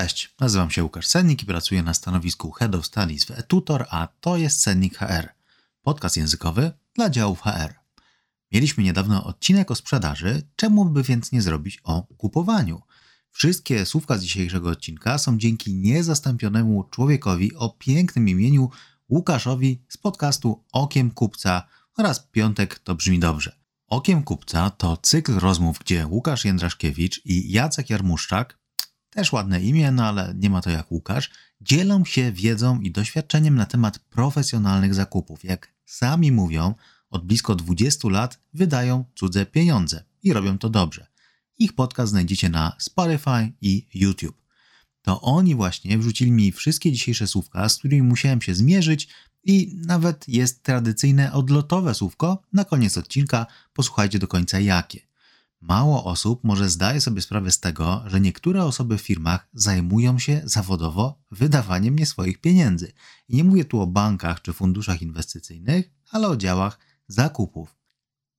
Cześć, nazywam się Łukasz Sennik i pracuję na stanowisku Head of Studies w eTutor, a to jest Sennik HR, podcast językowy dla działów HR. Mieliśmy niedawno odcinek o sprzedaży, czemu by więc nie zrobić o kupowaniu? Wszystkie słówka z dzisiejszego odcinka są dzięki niezastąpionemu człowiekowi o pięknym imieniu Łukaszowi z podcastu Okiem Kupca oraz Piątek to brzmi dobrze. Okiem Kupca to cykl rozmów, gdzie Łukasz Jędraszkiewicz i Jacek Jarmuszczak też ładne imię, no ale nie ma to jak Łukasz, dzielą się wiedzą i doświadczeniem na temat profesjonalnych zakupów. Jak sami mówią, od blisko 20 lat wydają cudze pieniądze i robią to dobrze. Ich podcast znajdziecie na Spotify i YouTube. To oni właśnie wrzucili mi wszystkie dzisiejsze słówka, z którymi musiałem się zmierzyć i nawet jest tradycyjne odlotowe słówko na koniec odcinka. Posłuchajcie do końca jakie. Mało osób może zdaje sobie sprawę z tego, że niektóre osoby w firmach zajmują się zawodowo wydawaniem nie swoich pieniędzy. I nie mówię tu o bankach czy funduszach inwestycyjnych, ale o działach zakupów.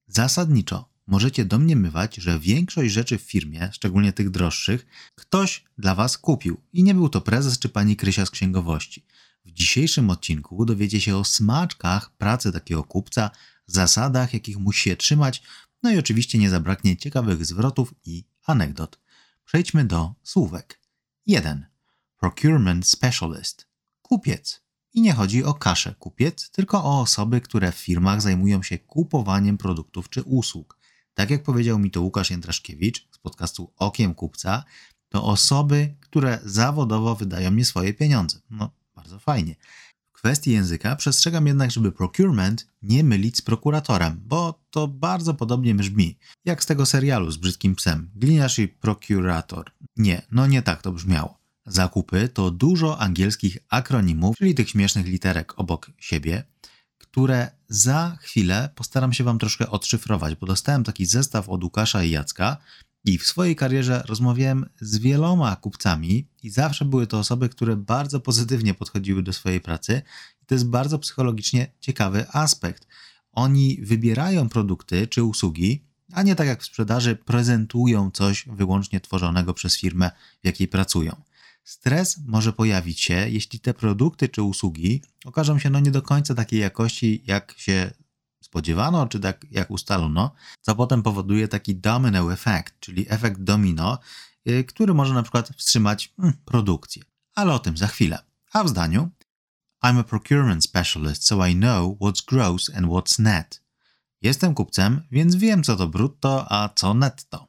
Zasadniczo możecie domniemywać, że większość rzeczy w firmie, szczególnie tych droższych, ktoś dla Was kupił i nie był to prezes czy pani Krysia z księgowości. W dzisiejszym odcinku dowiecie się o smaczkach pracy takiego kupca, zasadach, jakich musi się trzymać, no i oczywiście nie zabraknie ciekawych zwrotów i anegdot. Przejdźmy do słówek. 1. Procurement Specialist. Kupiec. I nie chodzi o kaszę kupiec, tylko o osoby, które w firmach zajmują się kupowaniem produktów czy usług. Tak jak powiedział mi to Łukasz Jędraszkiewicz z podcastu Okiem Kupca, to osoby, które zawodowo wydają mi swoje pieniądze. No, bardzo fajnie kwestii języka przestrzegam jednak, żeby procurement nie mylić z prokuratorem, bo to bardzo podobnie brzmi, jak z tego serialu z brzydkim psem. Gliniarz i prokurator. Nie, no nie tak to brzmiało. Zakupy to dużo angielskich akronimów, czyli tych śmiesznych literek obok siebie, które za chwilę postaram się Wam troszkę odszyfrować, bo dostałem taki zestaw od Łukasza i Jacka, i w swojej karierze rozmawiałem z wieloma kupcami, i zawsze były to osoby, które bardzo pozytywnie podchodziły do swojej pracy. I to jest bardzo psychologicznie ciekawy aspekt. Oni wybierają produkty czy usługi, a nie tak jak w sprzedaży, prezentują coś wyłącznie tworzonego przez firmę, w jakiej pracują. Stres może pojawić się, jeśli te produkty czy usługi okażą się no nie do końca takiej jakości, jak się spodziewano, czy tak jak ustalono, co potem powoduje taki domino effect, czyli efekt domino, y, który może na przykład wstrzymać hmm, produkcję. Ale o tym za chwilę. A w zdaniu I'm a procurement specialist, so I know what's gross and what's net. Jestem kupcem, więc wiem co to brutto, a co netto.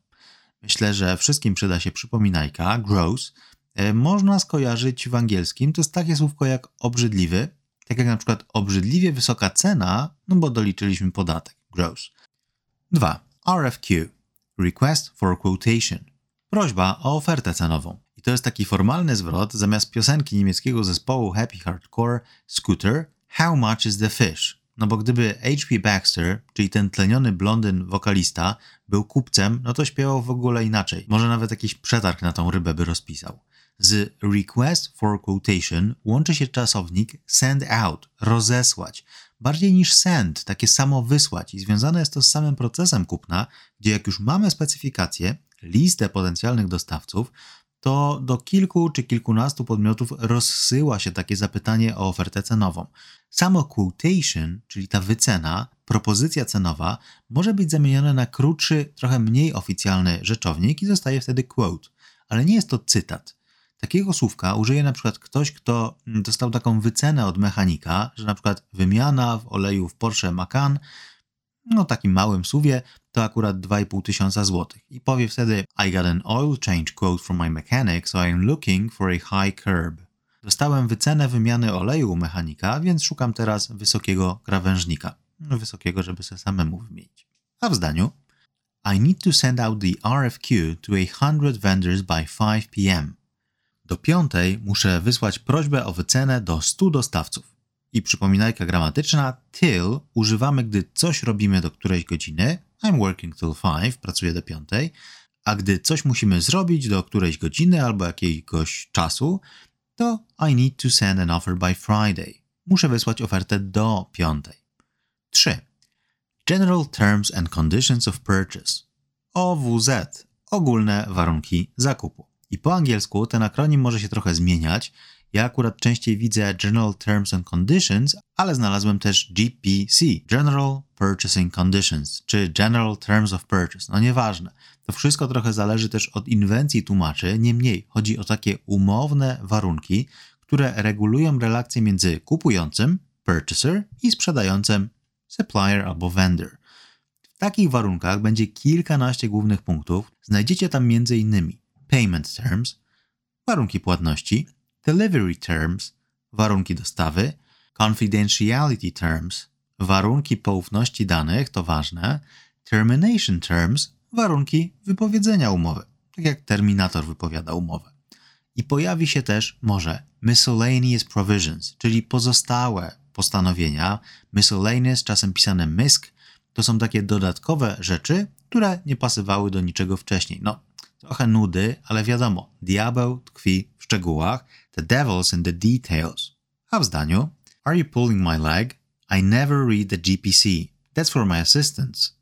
Myślę, że wszystkim przyda się przypominajka, gross. Y, można skojarzyć w angielskim, to jest takie słówko jak obrzydliwy, tak jak na przykład obrzydliwie wysoka cena, no bo doliczyliśmy podatek, gross. 2. RFQ, Request for Quotation, prośba o ofertę cenową. I to jest taki formalny zwrot zamiast piosenki niemieckiego zespołu Happy Hardcore Scooter How much is the fish? No bo gdyby H.P. Baxter, czyli ten tleniony blondyn wokalista, był kupcem, no to śpiewał w ogóle inaczej. Może nawet jakiś przetarg na tą rybę by rozpisał. Z request for quotation łączy się czasownik send out, rozesłać. Bardziej niż send, takie samo wysłać i związane jest to z samym procesem kupna, gdzie jak już mamy specyfikację, listę potencjalnych dostawców, to do kilku czy kilkunastu podmiotów rozsyła się takie zapytanie o ofertę cenową. Samo quotation, czyli ta wycena, propozycja cenowa, może być zamienione na krótszy, trochę mniej oficjalny rzeczownik i zostaje wtedy quote. Ale nie jest to cytat. Takiego słówka użyje na przykład ktoś, kto dostał taką wycenę od mechanika, że na przykład wymiana w oleju w Porsche Macan, no takim małym suwie, to akurat 2,5 tysiąca złotych. I powie wtedy I got an oil change quote from my mechanic, so I'm looking for a high curb. Dostałem wycenę wymiany oleju u mechanika, więc szukam teraz wysokiego krawężnika. No, wysokiego, żeby sobie samemu wymienić. A w zdaniu I need to send out the RFQ to a hundred vendors by 5 p.m. Do piątej muszę wysłać prośbę o wycenę do 100 dostawców. I przypominajka gramatyczna till używamy, gdy coś robimy do którejś godziny. I'm working till 5, pracuję do piątej. A gdy coś musimy zrobić do którejś godziny albo jakiegoś czasu, to I need to send an offer by Friday. Muszę wysłać ofertę do piątej. 3. General Terms and Conditions of Purchase. OWZ. Ogólne warunki zakupu. I po angielsku ten akronim może się trochę zmieniać. Ja akurat częściej widzę General Terms and Conditions, ale znalazłem też GPC, General Purchasing Conditions, czy General Terms of Purchase. No nieważne. To wszystko trochę zależy też od inwencji tłumaczy, niemniej chodzi o takie umowne warunki, które regulują relacje między kupującym, purchaser, i sprzedającym, supplier albo vendor. W takich warunkach będzie kilkanaście głównych punktów. Znajdziecie tam m.in. payment terms, warunki płatności, delivery terms, warunki dostawy, confidentiality terms, warunki poufności danych, to ważne, termination terms, warunki wypowiedzenia umowy, tak jak terminator wypowiada umowę. I pojawi się też może miscellaneous provisions, czyli pozostałe postanowienia. Miscellaneous, czasem pisane MISC, to są takie dodatkowe rzeczy, które nie pasowały do niczego wcześniej. No, trochę nudy, ale wiadomo, diabeł tkwi w szczegółach, the devil's in the details. A w zdaniu, are you pulling my leg? I never read the GPC. That's for my assistants.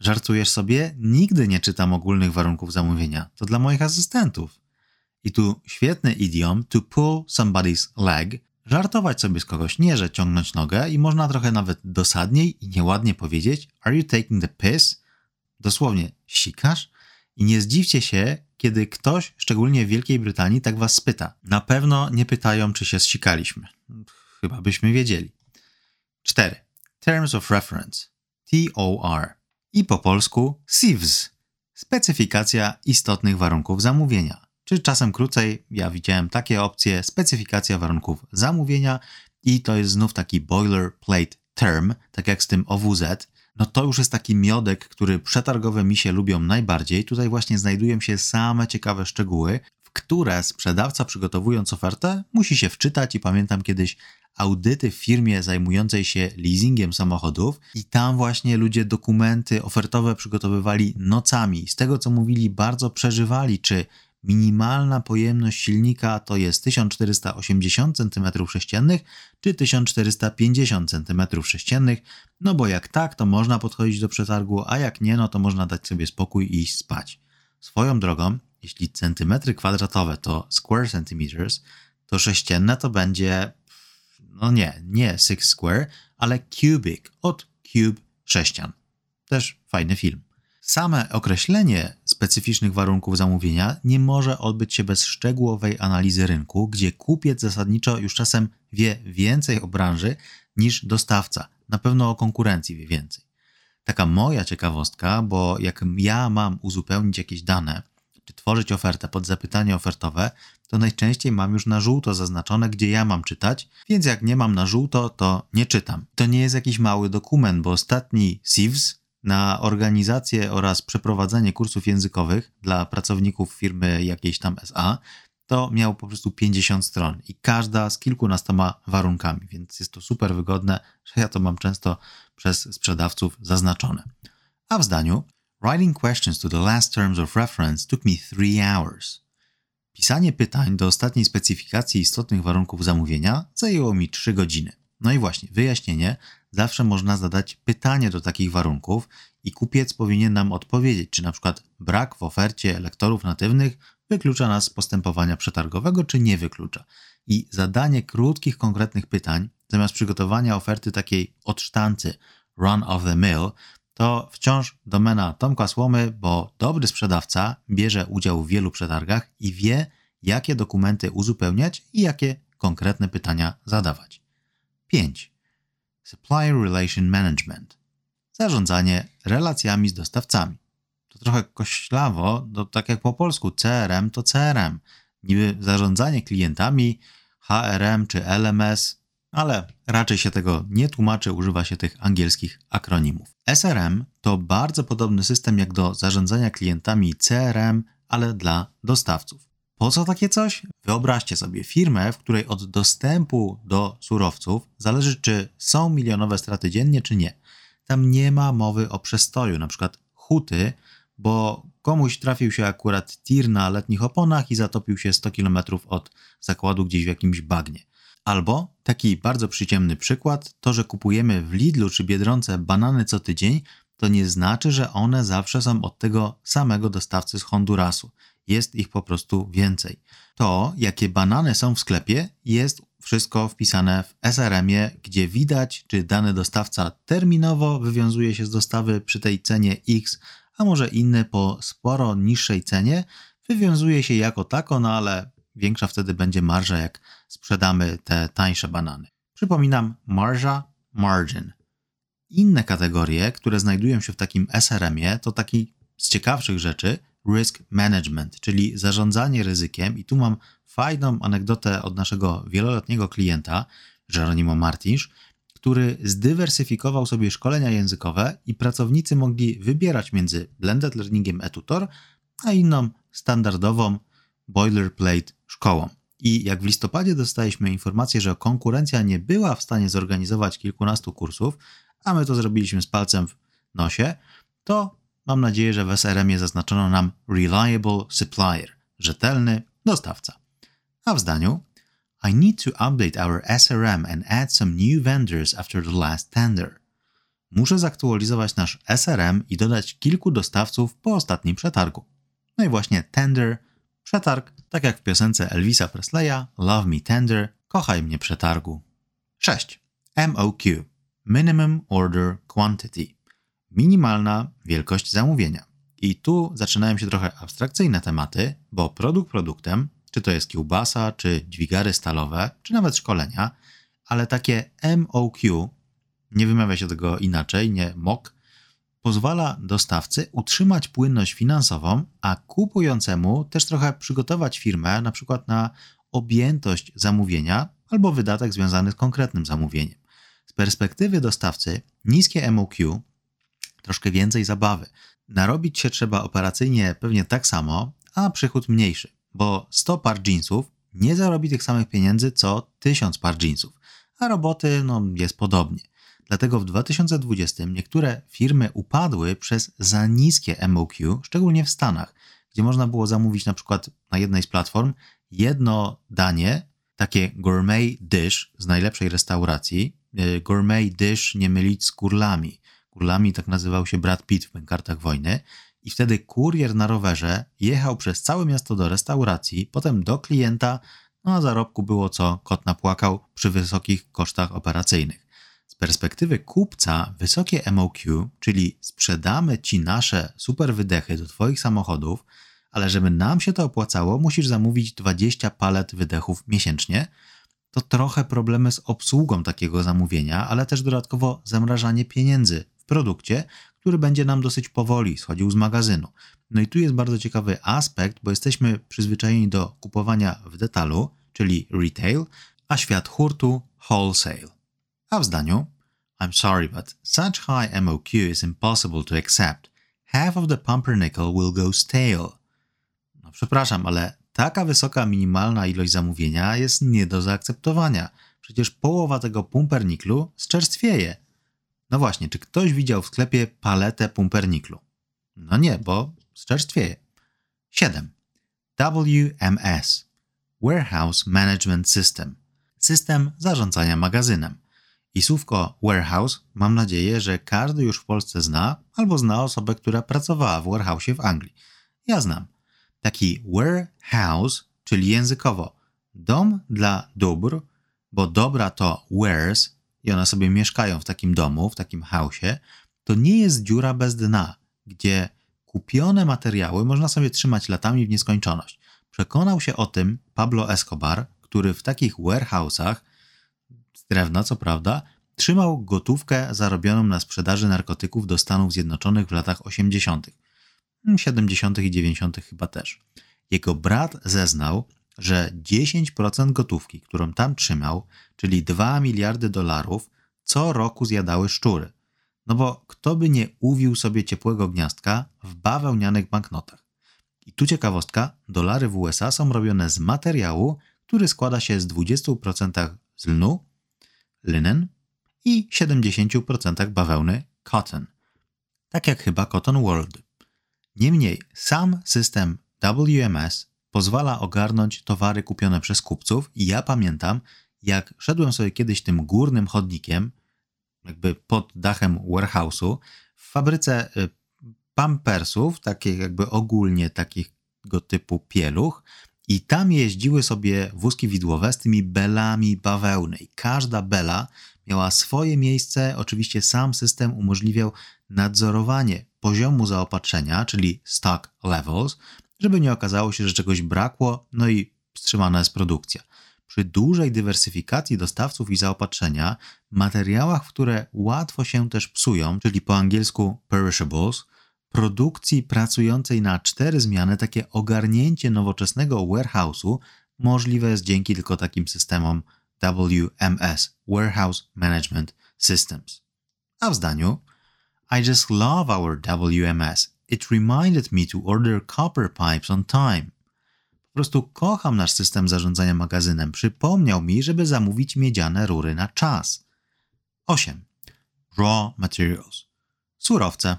Żartujesz sobie? Nigdy nie czytam ogólnych warunków zamówienia. To dla moich asystentów. I tu świetny idiom to pull somebody's leg, żartować sobie z kogoś, nie że ciągnąć nogę i można trochę nawet dosadniej i nieładnie powiedzieć Are you taking the piss? Dosłownie, sikasz? I nie zdziwcie się, kiedy ktoś, szczególnie w Wielkiej Brytanii, tak was spyta. Na pewno nie pytają, czy się zsikaliśmy. Chyba byśmy wiedzieli. 4. Terms of Reference. TOR. I po polsku SIVS. Specyfikacja istotnych warunków zamówienia czy czasem krócej, ja widziałem takie opcje, specyfikacja warunków zamówienia i to jest znów taki boilerplate term, tak jak z tym OWZ, no to już jest taki miodek, który przetargowe misie lubią najbardziej. Tutaj właśnie znajdują się same ciekawe szczegóły, w które sprzedawca przygotowując ofertę musi się wczytać i pamiętam kiedyś audyty w firmie zajmującej się leasingiem samochodów i tam właśnie ludzie dokumenty ofertowe przygotowywali nocami. Z tego co mówili, bardzo przeżywali, czy minimalna pojemność silnika to jest 1480 cm3 czy 1450 cm3, no bo jak tak, to można podchodzić do przetargu, a jak nie, no to można dać sobie spokój i iść spać. Swoją drogą, jeśli centymetry kwadratowe to square centimeters, to sześcienne to będzie, no nie, nie six square, ale cubic od cube sześcian. Też fajny film. Same określenie specyficznych warunków zamówienia nie może odbyć się bez szczegółowej analizy rynku, gdzie kupiec zasadniczo już czasem wie więcej o branży niż dostawca. Na pewno o konkurencji wie więcej. Taka moja ciekawostka, bo jak ja mam uzupełnić jakieś dane, czy tworzyć ofertę pod zapytanie ofertowe, to najczęściej mam już na żółto zaznaczone, gdzie ja mam czytać, więc jak nie mam na żółto, to nie czytam. To nie jest jakiś mały dokument, bo ostatni SIVS na organizację oraz przeprowadzenie kursów językowych dla pracowników firmy jakiejś tam SA, to miał po prostu 50 stron i każda z kilkunastoma warunkami, więc jest to super wygodne, że ja to mam często przez sprzedawców zaznaczone. A w zdaniu Writing questions to the last terms of reference took me three hours. Pisanie pytań do ostatniej specyfikacji istotnych warunków zamówienia zajęło mi 3 godziny. No i właśnie, wyjaśnienie. Zawsze można zadać pytanie do takich warunków i kupiec powinien nam odpowiedzieć, czy na przykład brak w ofercie lektorów natywnych wyklucza nas z postępowania przetargowego, czy nie wyklucza. I zadanie krótkich, konkretnych pytań, zamiast przygotowania oferty takiej od sztancy, run of the mill, to wciąż domena Tomka Słomy, bo dobry sprzedawca bierze udział w wielu przetargach i wie, jakie dokumenty uzupełniać i jakie konkretne pytania zadawać. 5. Supplier Relation Management. Zarządzanie relacjami z dostawcami. To trochę koślawo, to tak jak po polsku CRM to CRM. Niby zarządzanie klientami, HRM czy LMS, ale raczej się tego nie tłumaczy, używa się tych angielskich akronimów. SRM to bardzo podobny system jak do zarządzania klientami CRM, ale dla dostawców. Po co takie coś? Wyobraźcie sobie firmę, w której od dostępu do surowców zależy, czy są milionowe straty dziennie, czy nie. Tam nie ma mowy o przestoju, na przykład huty, bo komuś trafił się akurat tir na letnich oponach i zatopił się 100 km od zakładu gdzieś w jakimś bagnie. Albo taki bardzo przyciemny przykład, to że kupujemy w Lidlu czy Biedronce banany co tydzień, to nie znaczy, że one zawsze są od tego samego dostawcy z Hondurasu. Jest ich po prostu więcej. To, jakie banany są w sklepie, jest wszystko wpisane w SRM-ie, gdzie widać, czy dany dostawca terminowo wywiązuje się z dostawy przy tej cenie X, a może inny po sporo niższej cenie wywiązuje się jako tako, no ale większa wtedy będzie marża, jak sprzedamy te tańsze banany. Przypominam, marża, margin. Inne kategorie, które znajdują się w takim SRM-ie, to taki z ciekawszych rzeczy risk management, czyli zarządzanie ryzykiem. I tu mam fajną anegdotę od naszego wieloletniego klienta, Jeronimo Martinsz, który zdywersyfikował sobie szkolenia językowe i pracownicy mogli wybierać między blended learningiem eTutor, a inną standardową boilerplate szkołą. I jak w listopadzie dostaliśmy informację, że konkurencja nie była w stanie zorganizować kilkunastu kursów, a my to zrobiliśmy z palcem w nosie, to mam nadzieję, że w SRM-ie zaznaczono nam reliable supplier, rzetelny dostawca. A w zdaniu I need to update our SRM and add some new vendors after the last tender. Muszę zaktualizować nasz SRM i dodać kilku dostawców po ostatnim przetargu. No i właśnie tender, przetarg, tak jak w piosence Elvisa Presleya Love Me Tender, kochaj mnie przetargu. 6. MOQ Minimum Order Quantity minimalna wielkość zamówienia. I tu zaczynają się trochę abstrakcyjne tematy, bo produkt produktem, czy to jest kiełbasa, czy dźwigary stalowe, czy nawet szkolenia, ale takie MOQ, nie wymawia się tego inaczej, nie MOK, pozwala dostawcy utrzymać płynność finansową, a kupującemu też trochę przygotować firmę na przykład na objętość zamówienia albo wydatek związany z konkretnym zamówieniem. Z perspektywy dostawcy niskie MOQ troszkę więcej zabawy. Narobić się trzeba operacyjnie pewnie tak samo, a przychód mniejszy, bo 100 par jeansów nie zarobi tych samych pieniędzy co 1000 par jeansów, a roboty no, jest podobnie. Dlatego w 2020 niektóre firmy upadły przez za niskie MOQ, szczególnie w Stanach, gdzie można było zamówić na przykład na jednej z platform jedno danie, takie gourmet dish z najlepszej restauracji. Y, gourmet dish nie mylić z kurlami. Kurlami tak nazywał się Brad Pitt w kartach wojny. I wtedy kurier na rowerze jechał przez całe miasto do restauracji, potem do klienta, no a zarobku było co kot napłakał przy wysokich kosztach operacyjnych. Z perspektywy kupca wysokie MOQ, czyli sprzedamy ci nasze super wydechy do twoich samochodów, ale żeby nam się to opłacało, musisz zamówić 20 palet wydechów miesięcznie, to trochę problemy z obsługą takiego zamówienia, ale też dodatkowo zamrażanie pieniędzy w produkcie, który będzie nam dosyć powoli schodził z magazynu. No i tu jest bardzo ciekawy aspekt, bo jesteśmy przyzwyczajeni do kupowania w detalu, czyli retail, a świat hurtu wholesale. A w zdaniu I'm sorry, but such high MOQ is impossible to accept. Half of the pumpernickel will go stale. No przepraszam, ale taka wysoka minimalna ilość zamówienia jest nie do zaakceptowania. Przecież połowa tego pumperniklu zczerstwieje. No właśnie, czy ktoś widział w sklepie paletę pumperniklu? No nie, bo zczerstwieje. 7. WMS Warehouse Management System System zarządzania magazynem. I słówko warehouse mam nadzieję, że każdy już w Polsce zna albo zna osobę, która pracowała w warehouse w Anglii. Ja znam. Taki warehouse, czyli językowo dom dla dóbr, bo dobra to wares, i one sobie mieszkają w takim domu, w takim hausie, to nie jest dziura bez dna, gdzie kupione materiały można sobie trzymać latami w nieskończoność. Przekonał się o tym Pablo Escobar, który w takich warehouse'ach, z drewna co prawda, trzymał gotówkę zarobioną na sprzedaży narkotyków do Stanów Zjednoczonych w latach 80., 70. i 90. chyba też. Jego brat zeznał, że 10% gotówki, którą tam trzymał, czyli 2 miliardy dolarów, co roku zjadały szczury. No bo kto by nie uwił sobie ciepłego gniazdka w bawełnianych banknotach? I tu ciekawostka, dolary w USA są robione z materiału, który składa się z 20% z lnu, linen i 70% bawełny, cotton. Tak jak chyba Cotton World. Niemniej sam system WMS pozwala ogarnąć towary kupione przez kupców i ja pamiętam, jak szedłem sobie kiedyś tym górnym chodnikiem, jakby pod dachem warehouse'u, w fabryce y, pampersów, takich jakby ogólnie takich tego typu pieluch i tam jeździły sobie wózki widłowe z tymi belami bawełny. I każda bela miała swoje miejsce. Oczywiście sam system umożliwiał nadzorowanie poziomu zaopatrzenia, czyli stock levels, żeby nie okazało się, że czegoś brakło, no i wstrzymana jest produkcja. Przy dużej dywersyfikacji dostawców i zaopatrzenia, materiałach, które łatwo się też psują, czyli po angielsku perishables, produkcji pracującej na cztery zmiany, takie ogarnięcie nowoczesnego warehouse'u możliwe jest dzięki tylko takim systemom WMS Warehouse Management Systems. A w zdaniu I just love our WMS. It reminded me to order copper pipes on time. Po prostu kocham nasz system zarządzania magazynem. Przypomniał mi, żeby zamówić miedziane rury na czas. 8. Raw materials. Surowce.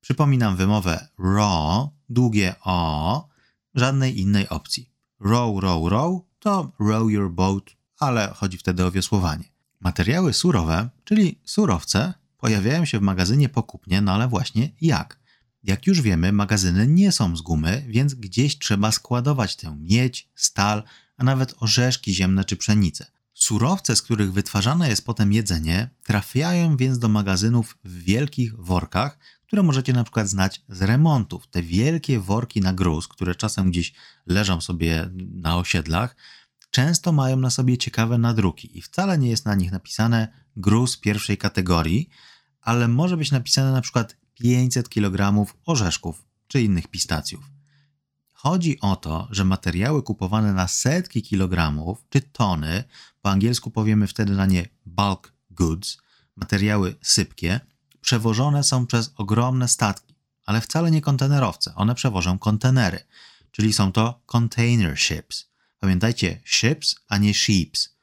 Przypominam wymowę raw, długie o, żadnej innej opcji. Row, row, row to row your boat, ale chodzi wtedy o wiosłowanie. Materiały surowe, czyli surowce, pojawiają się w magazynie pokupnie, no ale właśnie jak? Jak już wiemy, magazyny nie są z gumy, więc gdzieś trzeba składować tę miedź, stal, a nawet orzeszki ziemne czy pszenicę. Surowce, z których wytwarzane jest potem jedzenie, trafiają więc do magazynów w wielkich workach, które możecie na przykład znać z remontów. Te wielkie worki na gruz, które czasem gdzieś leżą sobie na osiedlach, często mają na sobie ciekawe nadruki i wcale nie jest na nich napisane gruz pierwszej kategorii, ale może być napisane na przykład 500 kg orzeszków czy innych pistacjów. Chodzi o to, że materiały kupowane na setki kilogramów czy tony, po angielsku powiemy wtedy na nie bulk goods, materiały sypkie, przewożone są przez ogromne statki, ale wcale nie kontenerowce, one przewożą kontenery, czyli są to container ships. Pamiętajcie, ships, a nie ships.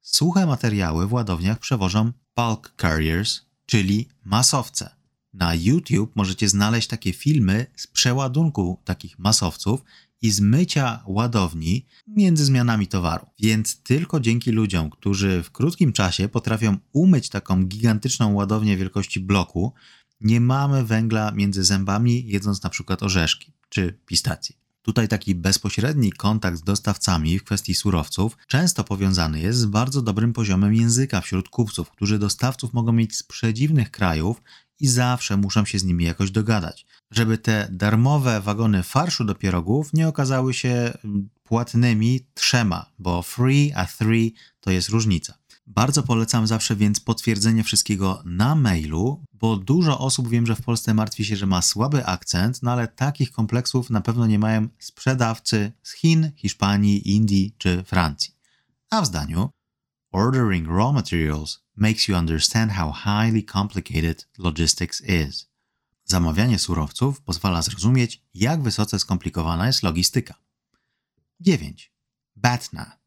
Suche materiały w ładowniach przewożą bulk carriers, czyli masowce. Na YouTube możecie znaleźć takie filmy z przeładunku takich masowców i zmycia ładowni między zmianami towaru. Więc tylko dzięki ludziom, którzy w krótkim czasie potrafią umyć taką gigantyczną ładownię wielkości bloku, nie mamy węgla między zębami, jedząc na przykład orzeszki czy pistacje. Tutaj taki bezpośredni kontakt z dostawcami w kwestii surowców często powiązany jest z bardzo dobrym poziomem języka wśród kupców, którzy dostawców mogą mieć z przedziwnych krajów i zawsze muszą się z nimi jakoś dogadać. Żeby te darmowe wagony farszu do pierogów nie okazały się mm, płatnymi trzema, bo free a three to jest różnica. Bardzo polecam zawsze więc potwierdzenie wszystkiego na mailu, bo dużo osób wiem, że w Polsce martwi się, że ma słaby akcent, no ale takich kompleksów na pewno nie mają sprzedawcy z Chin, Hiszpanii, Indii czy Francji. A w zdaniu Ordering raw materials makes you understand how highly complicated logistics is. Zamawianie surowców pozwala zrozumieć, jak wysoce skomplikowana jest logistyka. 9. BATNA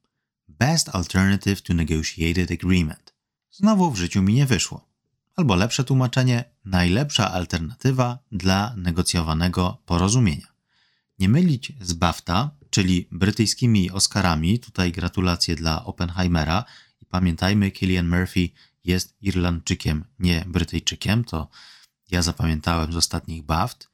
Best Alternative to Negotiated Agreement. Znowu w życiu mi nie wyszło. Albo lepsze tłumaczenie, najlepsza alternatywa dla negocjowanego porozumienia. Nie mylić z BAFTA, czyli brytyjskimi Oscarami, tutaj gratulacje dla Oppenheimera, i pamiętajmy, Killian Murphy jest Irlandczykiem, nie Brytyjczykiem, to ja zapamiętałem z ostatnich BAFT.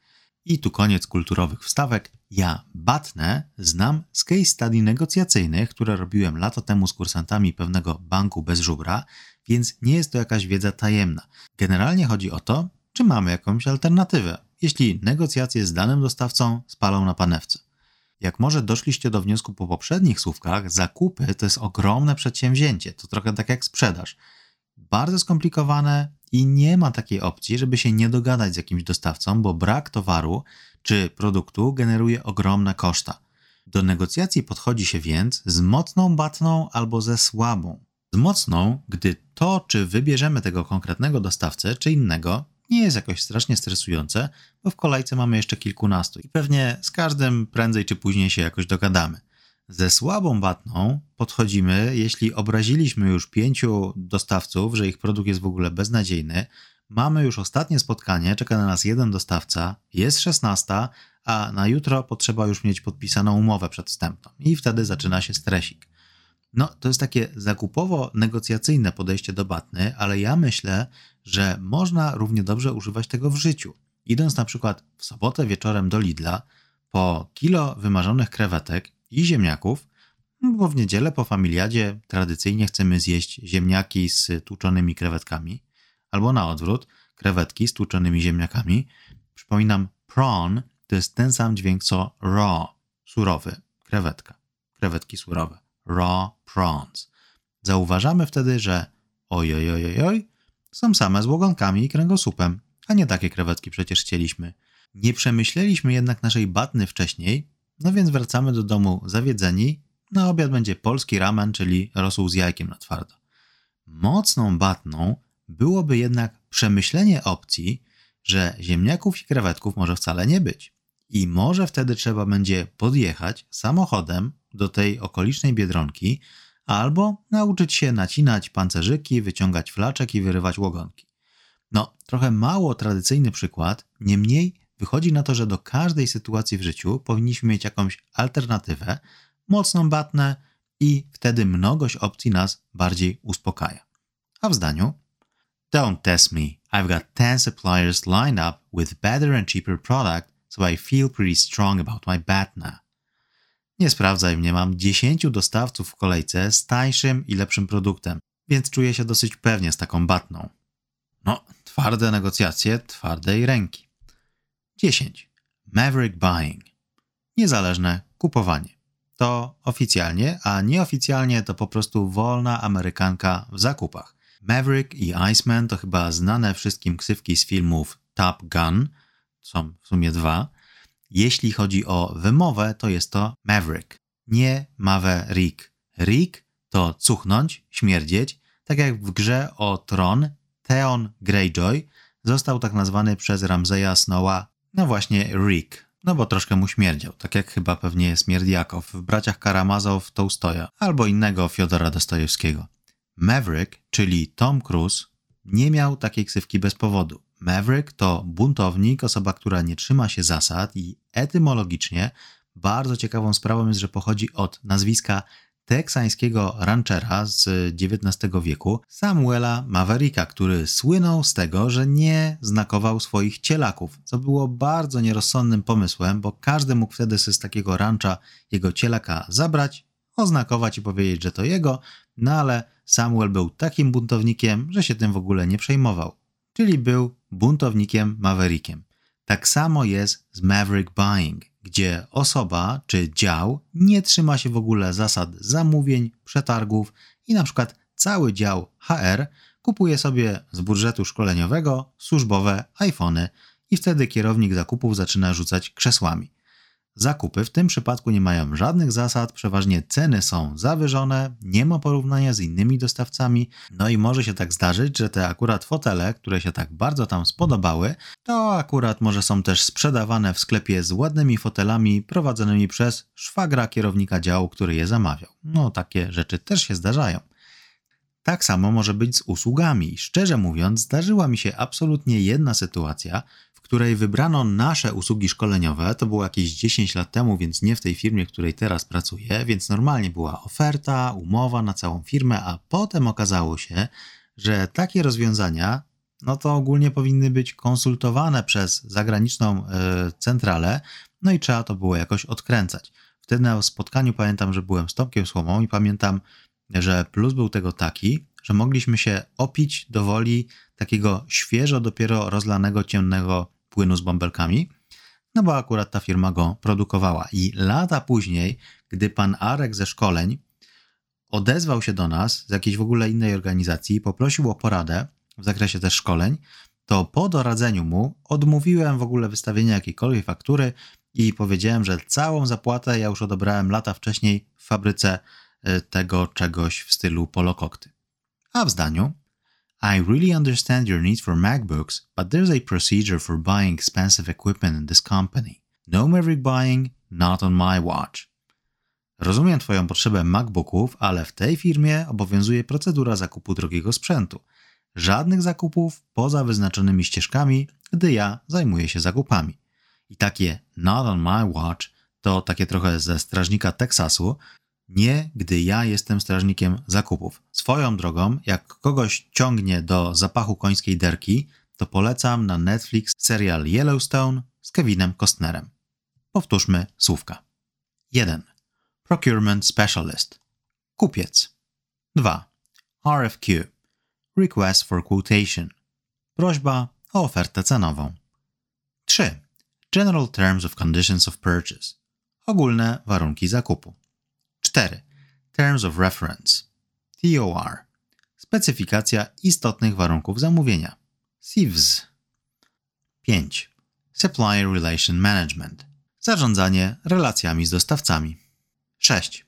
I tu koniec kulturowych wstawek. Ja Batnę znam z case study negocjacyjnych, które robiłem lata temu z kursantami pewnego banku bez żubra, więc nie jest to jakaś wiedza tajemna. Generalnie chodzi o to, czy mamy jakąś alternatywę, jeśli negocjacje z danym dostawcą spalą na panewce. Jak może doszliście do wniosku po poprzednich słówkach, zakupy to jest ogromne przedsięwzięcie. To trochę tak jak sprzedaż. Bardzo skomplikowane i nie ma takiej opcji, żeby się nie dogadać z jakimś dostawcą, bo brak towaru czy produktu generuje ogromne koszta. Do negocjacji podchodzi się więc z mocną batną albo ze słabą. Z mocną, gdy to, czy wybierzemy tego konkretnego dostawcę, czy innego, nie jest jakoś strasznie stresujące, bo w kolejce mamy jeszcze kilkunastu i pewnie z każdym prędzej czy później się jakoś dogadamy. Ze słabą batną podchodzimy, jeśli obraziliśmy już pięciu dostawców, że ich produkt jest w ogóle beznadziejny, mamy już ostatnie spotkanie, czeka na nas jeden dostawca, jest szesnasta, a na jutro potrzeba już mieć podpisaną umowę przedwstępną i wtedy zaczyna się stresik. No, to jest takie zakupowo-negocjacyjne podejście do batny, ale ja myślę, że można równie dobrze używać tego w życiu. Idąc na przykład w sobotę wieczorem do Lidla, po kilo wymarzonych krewetek i ziemniaków, bo w niedzielę po familiadzie tradycyjnie chcemy zjeść ziemniaki z tłuczonymi krewetkami, albo na odwrót, krewetki z tłuczonymi ziemniakami. Przypominam, prawn to jest ten sam dźwięk co raw, surowy, krewetka, krewetki surowe, raw prawns. Zauważamy wtedy, że oj, oj, oj, są same z łogonkami i kręgosłupem, a nie takie krewetki przecież chcieliśmy. Nie przemyśleliśmy jednak naszej batny wcześniej, no więc wracamy do domu zawiedzeni. Na obiad będzie polski ramen, czyli rosół z jajkiem na twardo. Mocną batną byłoby jednak przemyślenie opcji, że ziemniaków i krewetków może wcale nie być. I może wtedy trzeba będzie podjechać samochodem do tej okolicznej biedronki, albo nauczyć się nacinać pancerzyki, wyciągać flaczek i wyrywać łogonki. No, trochę mało tradycyjny przykład, niemniej wychodzi na to, że do każdej sytuacji w życiu powinniśmy mieć jakąś alternatywę, mocną batnę i wtedy mnogość opcji nas bardziej uspokaja. A w zdaniu Don't test me. I've got 10 suppliers lined up with better and cheaper product, so I feel pretty strong about my batna. Nie sprawdzaj mnie, mam 10 dostawców w kolejce z tańszym i lepszym produktem, więc czuję się dosyć pewnie z taką batną. No, twarde negocjacje twardej ręki. 10. Maverick Buying. Niezależne kupowanie. To oficjalnie, a nieoficjalnie to po prostu wolna Amerykanka w zakupach. Maverick i Iceman to chyba znane wszystkim ksywki z filmów Top Gun, są w sumie dwa. Jeśli chodzi o wymowę, to jest to Maverick, nie Maverick. Rick to cuchnąć, śmierdzieć, tak jak w grze o tron Theon Greyjoy został tak nazwany przez Ramzeja Snowa, no właśnie Rick, no bo troszkę mu śmierdział, tak jak chyba pewnie Smierdiakow w Braciach Karamazow Tołstoja albo innego Fiodora Dostojewskiego. Maverick, czyli Tom Cruise, nie miał takiej ksywki bez powodu. Maverick to buntownik, osoba, która nie trzyma się zasad i etymologicznie bardzo ciekawą sprawą jest, że pochodzi od nazwiska teksańskiego ranchera z XIX wieku Samuela Mavericka, który słynął z tego, że nie znakował swoich cielaków, co było bardzo nierozsądnym pomysłem, bo każdy mógł wtedy z takiego rancha jego cielaka zabrać, oznakować i powiedzieć, że to jego, no ale Samuel był takim buntownikiem, że się tym w ogóle nie przejmował, czyli był buntownikiem Maverickiem. Tak samo jest z Maverick Buying, gdzie osoba czy dział nie trzyma się w ogóle zasad zamówień, przetargów i na przykład cały dział HR kupuje sobie z budżetu szkoleniowego służbowe iPhony i wtedy kierownik zakupów zaczyna rzucać krzesłami. Zakupy w tym przypadku nie mają żadnych zasad, przeważnie ceny są zawyżone, nie ma porównania z innymi dostawcami, no i może się tak zdarzyć, że te akurat fotele, które się tak bardzo tam spodobały, to akurat może są też sprzedawane w sklepie z ładnymi fotelami prowadzonymi przez szwagra kierownika działu, który je zamawiał. No takie rzeczy też się zdarzają. Tak samo może być z usługami. Szczerze mówiąc, zdarzyła mi się absolutnie jedna sytuacja, której wybrano nasze usługi szkoleniowe. To było jakieś 10 lat temu, więc nie w tej firmie, w której teraz pracuję, więc normalnie była oferta, umowa na całą firmę, a potem okazało się, że takie rozwiązania no to ogólnie powinny być konsultowane przez zagraniczną y, centralę, no i trzeba to było jakoś odkręcać. Wtedy na spotkaniu pamiętam, że byłem z Tomkiem Słomą i pamiętam, że plus był tego taki, że mogliśmy się opić do woli takiego świeżo dopiero rozlanego ciemnego płynu z bąbelkami, no bo akurat ta firma go produkowała. I lata później, gdy pan Arek ze szkoleń odezwał się do nas z jakiejś w ogóle innej organizacji, poprosił o poradę w zakresie też szkoleń, to po doradzeniu mu odmówiłem w ogóle wystawienia jakiejkolwiek faktury i powiedziałem, że całą zapłatę ja już odebrałem lata wcześniej w fabryce e, tego czegoś w stylu polokokty. A w zdaniu I really understand your need for MacBooks, but there's a procedure for buying expensive equipment in this company. No Maverick buying, not on my watch. Rozumiem Twoją potrzebę MacBooków, ale w tej firmie obowiązuje procedura zakupu drogiego sprzętu. Żadnych zakupów poza wyznaczonymi ścieżkami, gdy ja zajmuję się zakupami. I takie not on my watch to takie trochę ze strażnika Teksasu, nie, gdy ja jestem strażnikiem zakupów. Swoją drogą, jak kogoś ciągnie do zapachu końskiej derki, to polecam na Netflix serial Yellowstone z Kevinem Costnerem. Powtórzmy słówka. 1. Procurement Specialist. Kupiec. 2. RFQ. Request for Quotation. Prośba o ofertę cenową. 3. General Terms of Conditions of Purchase. Ogólne warunki zakupu. 4. Terms of Reference. TOR. Specyfikacja istotnych warunków zamówienia. CIVS. 5. Supplier Relation Management. Zarządzanie relacjami z dostawcami. 6.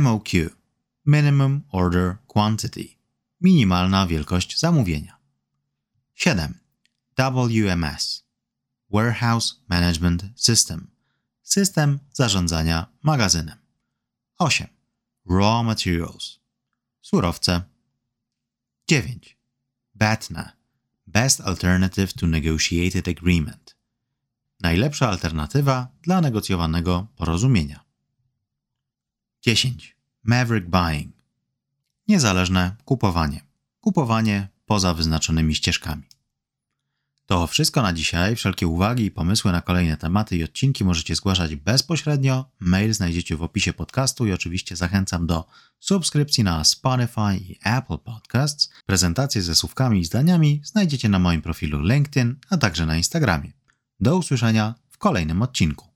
MOQ. Minimum Order Quantity. Minimalna wielkość zamówienia. 7. WMS. Warehouse Management System. System zarządzania magazynem. 8. Raw Materials. Surowce. 9. BATNA. Best Alternative to Negotiated Agreement. Najlepsza alternatywa dla negocjowanego porozumienia. 10. Maverick Buying. Niezależne kupowanie. Kupowanie poza wyznaczonymi ścieżkami. To wszystko na dzisiaj. Wszelkie uwagi i pomysły na kolejne tematy i odcinki możecie zgłaszać bezpośrednio. Mail znajdziecie w opisie podcastu i oczywiście zachęcam do subskrypcji na Spotify i Apple Podcasts. Prezentacje ze słówkami i zdaniami znajdziecie na moim profilu LinkedIn, a także na Instagramie. Do usłyszenia w kolejnym odcinku.